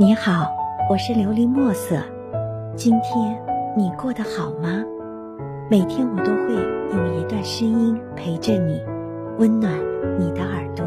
你好，我是琉璃墨色。今天你过得好吗？每天我都会用一段声音陪着你，温暖你的耳朵。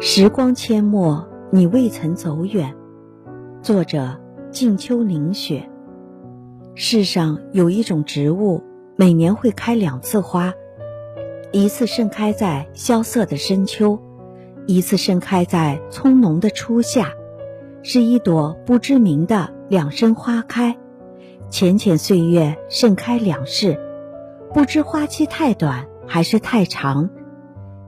时光阡陌，你未曾走远。作者：静秋凝雪。世上有一种植物，每年会开两次花，一次盛开在萧瑟的深秋。一次盛开在葱茏的初夏，是一朵不知名的两生花开，浅浅岁月盛开两世，不知花期太短还是太长。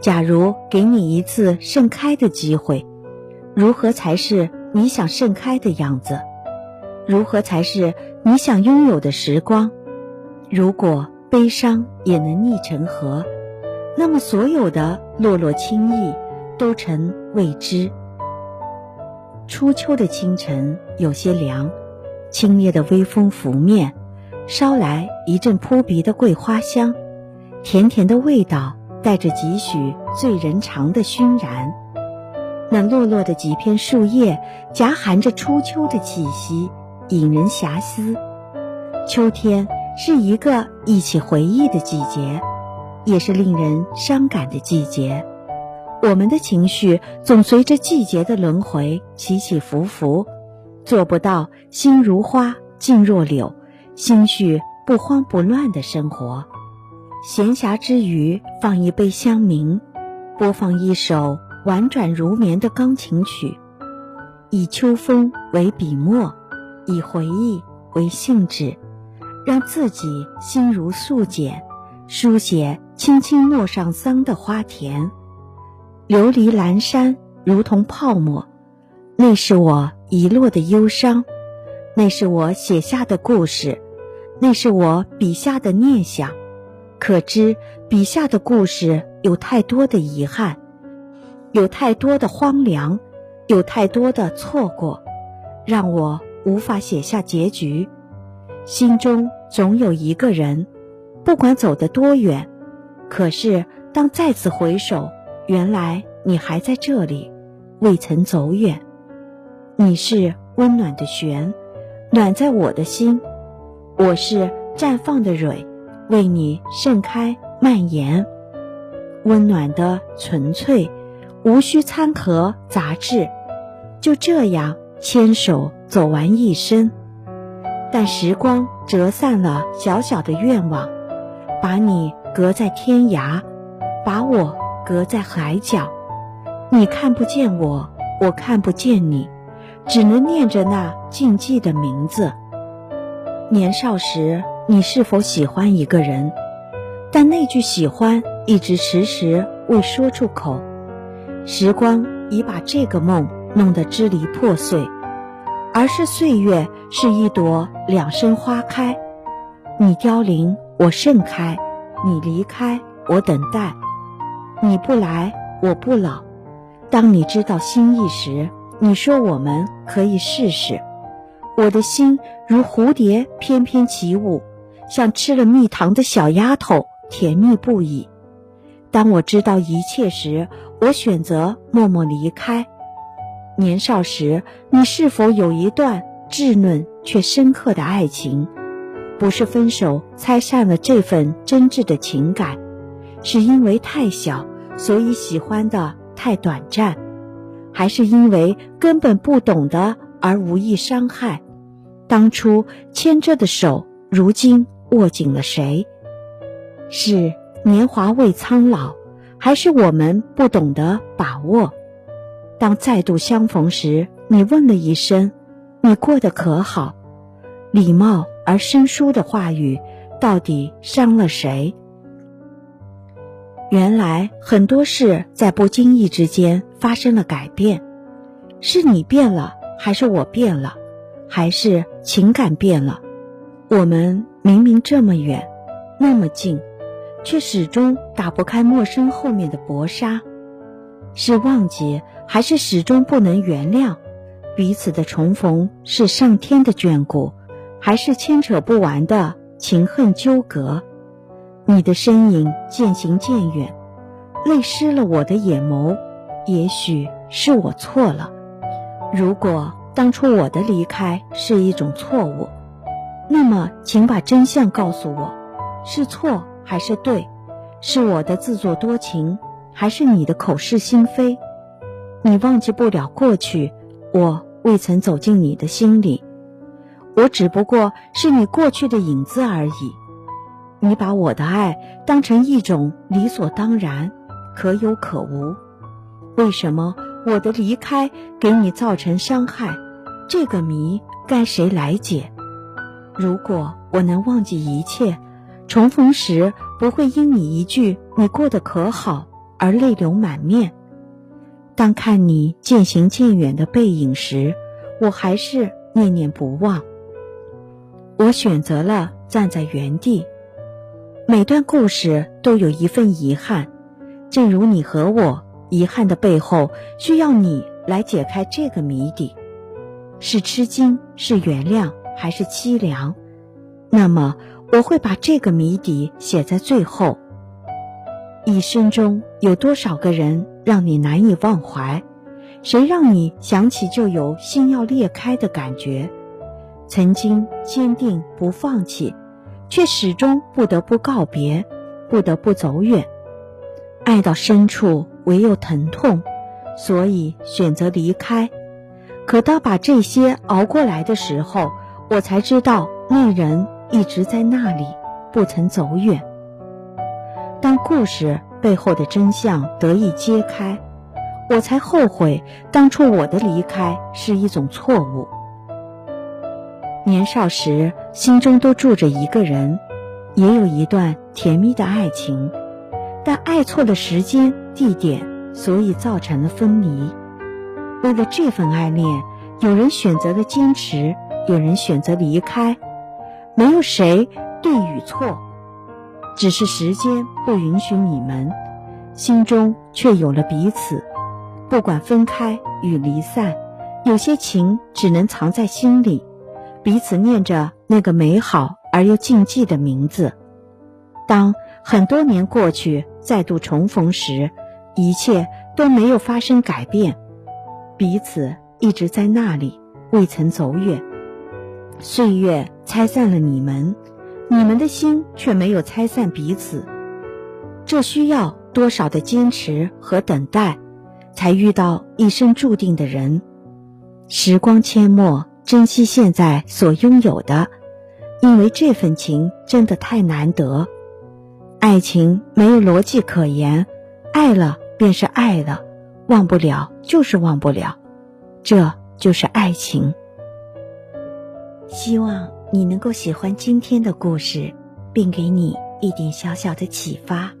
假如给你一次盛开的机会，如何才是你想盛开的样子？如何才是你想拥有的时光？如果悲伤也能逆成河，那么所有的落落轻易。都成未知。初秋的清晨有些凉，清冽的微风拂面，捎来一阵扑鼻的桂花香，甜甜的味道带着几许醉人肠的熏然。那落落的几片树叶，夹含着初秋的气息，引人遐思。秋天是一个忆起回忆的季节，也是令人伤感的季节。我们的情绪总随着季节的轮回起起伏伏，做不到心如花静若柳，心绪不慌不乱的生活。闲暇之余，放一杯香茗，播放一首婉转如绵的钢琴曲，以秋风为笔墨，以回忆为信纸，让自己心如素简，书写轻轻陌上桑的花田。琉璃阑珊如同泡沫，那是我遗落的忧伤，那是我写下的故事，那是我笔下的念想。可知笔下的故事有太多的遗憾，有太多的荒凉，有太多的错过，让我无法写下结局。心中总有一个人，不管走得多远，可是当再次回首。原来你还在这里，未曾走远。你是温暖的弦，暖在我的心；我是绽放的蕊，为你盛开蔓延。温暖的纯粹，无需参合杂质，就这样牵手走完一生。但时光折散了小小的愿望，把你隔在天涯，把我。隔在海角，你看不见我，我看不见你，只能念着那静寂的名字。年少时，你是否喜欢一个人？但那句喜欢一直迟迟未说出口。时光已把这个梦弄得支离破碎，而是岁月是一朵两生花开，你凋零，我盛开；你离开，我等待。你不来，我不老。当你知道心意时，你说我们可以试试。我的心如蝴蝶翩翩起舞，像吃了蜜糖的小丫头，甜蜜不已。当我知道一切时，我选择默默离开。年少时，你是否有一段稚嫩却深刻的爱情？不是分手拆散了这份真挚的情感，是因为太小。所以喜欢的太短暂，还是因为根本不懂得而无意伤害？当初牵着的手，如今握紧了谁？是年华未苍老，还是我们不懂得把握？当再度相逢时，你问了一声：“你过得可好？”礼貌而生疏的话语，到底伤了谁？原来很多事在不经意之间发生了改变，是你变了，还是我变了，还是情感变了？我们明明这么远，那么近，却始终打不开陌生后面的薄纱。是忘记，还是始终不能原谅？彼此的重逢是上天的眷顾，还是牵扯不完的情恨纠葛？你的身影渐行渐远，泪湿了我的眼眸。也许是我错了，如果当初我的离开是一种错误，那么请把真相告诉我，是错还是对？是我的自作多情，还是你的口是心非？你忘记不了过去，我未曾走进你的心里，我只不过是你过去的影子而已。你把我的爱当成一种理所当然，可有可无。为什么我的离开给你造成伤害？这个谜该谁来解？如果我能忘记一切，重逢时不会因你一句“你过得可好”而泪流满面。当看你渐行渐远的背影时，我还是念念不忘。我选择了站在原地。每段故事都有一份遗憾，正如你和我。遗憾的背后，需要你来解开这个谜底：是吃惊，是原谅，还是凄凉？那么，我会把这个谜底写在最后。一生中有多少个人让你难以忘怀？谁让你想起就有心要裂开的感觉？曾经坚定不放弃，却始终不得不告别，不得不走远。爱到深处。唯有疼痛，所以选择离开。可当把这些熬过来的时候，我才知道那人一直在那里，不曾走远。当故事背后的真相得以揭开，我才后悔当初我的离开是一种错误。年少时心中都住着一个人，也有一段甜蜜的爱情。但爱错了时间、地点，所以造成了分离。为了这份爱恋，有人选择了坚持，有人选择离开。没有谁对与错，只是时间不允许你们，心中却有了彼此。不管分开与离散，有些情只能藏在心里，彼此念着那个美好而又禁忌的名字。当。很多年过去，再度重逢时，一切都没有发生改变，彼此一直在那里，未曾走远。岁月拆散了你们，你们的心却没有拆散彼此。这需要多少的坚持和等待，才遇到一生注定的人？时光阡陌，珍惜现在所拥有的，因为这份情真的太难得。爱情没有逻辑可言，爱了便是爱了，忘不了就是忘不了，这就是爱情。希望你能够喜欢今天的故事，并给你一点小小的启发。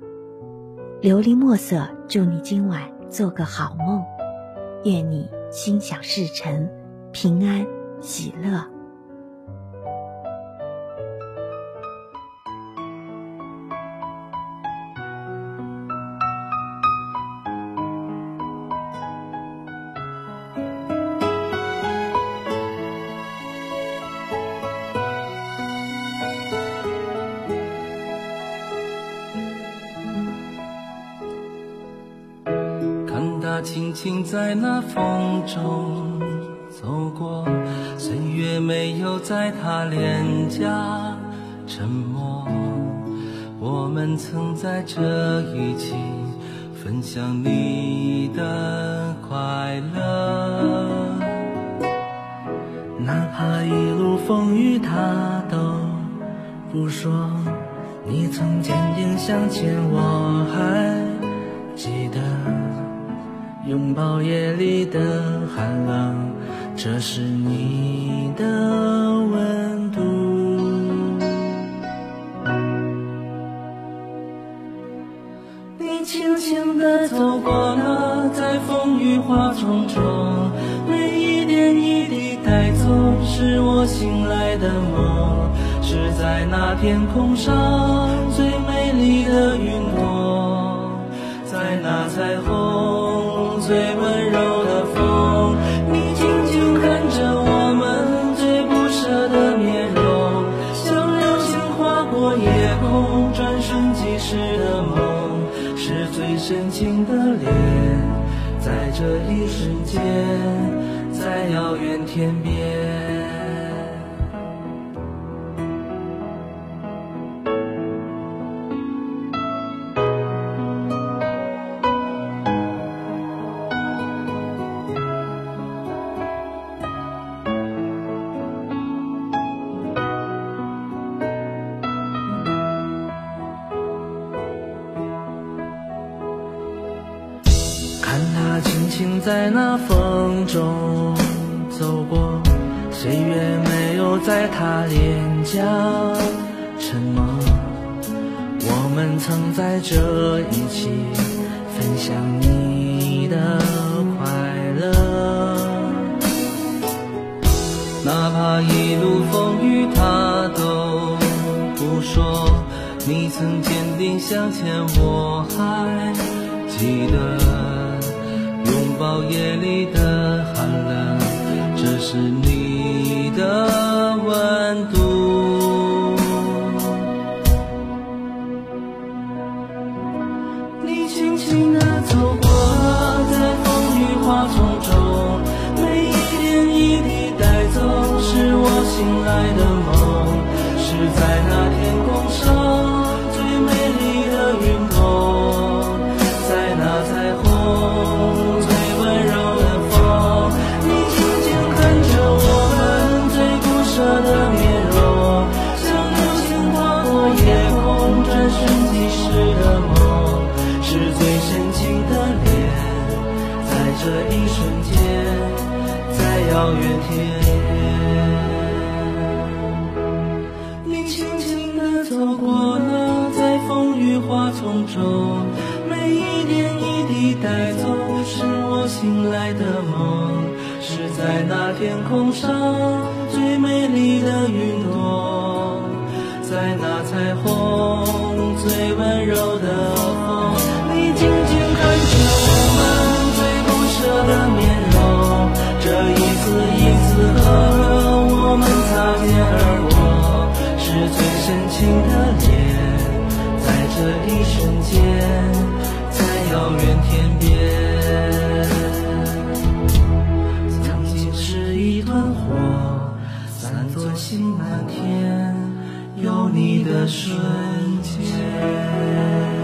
琉璃墨色，祝你今晚做个好梦，愿你心想事成，平安喜乐。看他轻轻在那风中走过，岁月没有在他脸颊沉默。我们曾在这一起分享你的快乐，哪怕一路风雨他都不说。你曾坚定向前，我还记得。拥抱夜里的寒冷，这是你的温度。你轻轻地走过了，在风雨花丛中，每一点一滴带走，是我醒来的梦，是在那天空上最美丽的云朵，在那彩虹。最温深情的脸，在这一瞬间。在遥远天边。他轻轻在那风中走过，岁月没有在他脸颊沉默。我们曾在这一起分享你的快乐，哪怕一路风雨他都不说。你曾坚定向前，我还记得。拥抱夜里的寒冷，这是你的温度。天边。你轻轻地走过了，在风雨花丛中，每一点一滴带走，是我醒来的梦，是在那天空上最美丽的云朵，在那彩虹最温柔是最深情的脸，在这一瞬间，在遥远天边。曾经是一团火，散作星满天，有你的瞬间。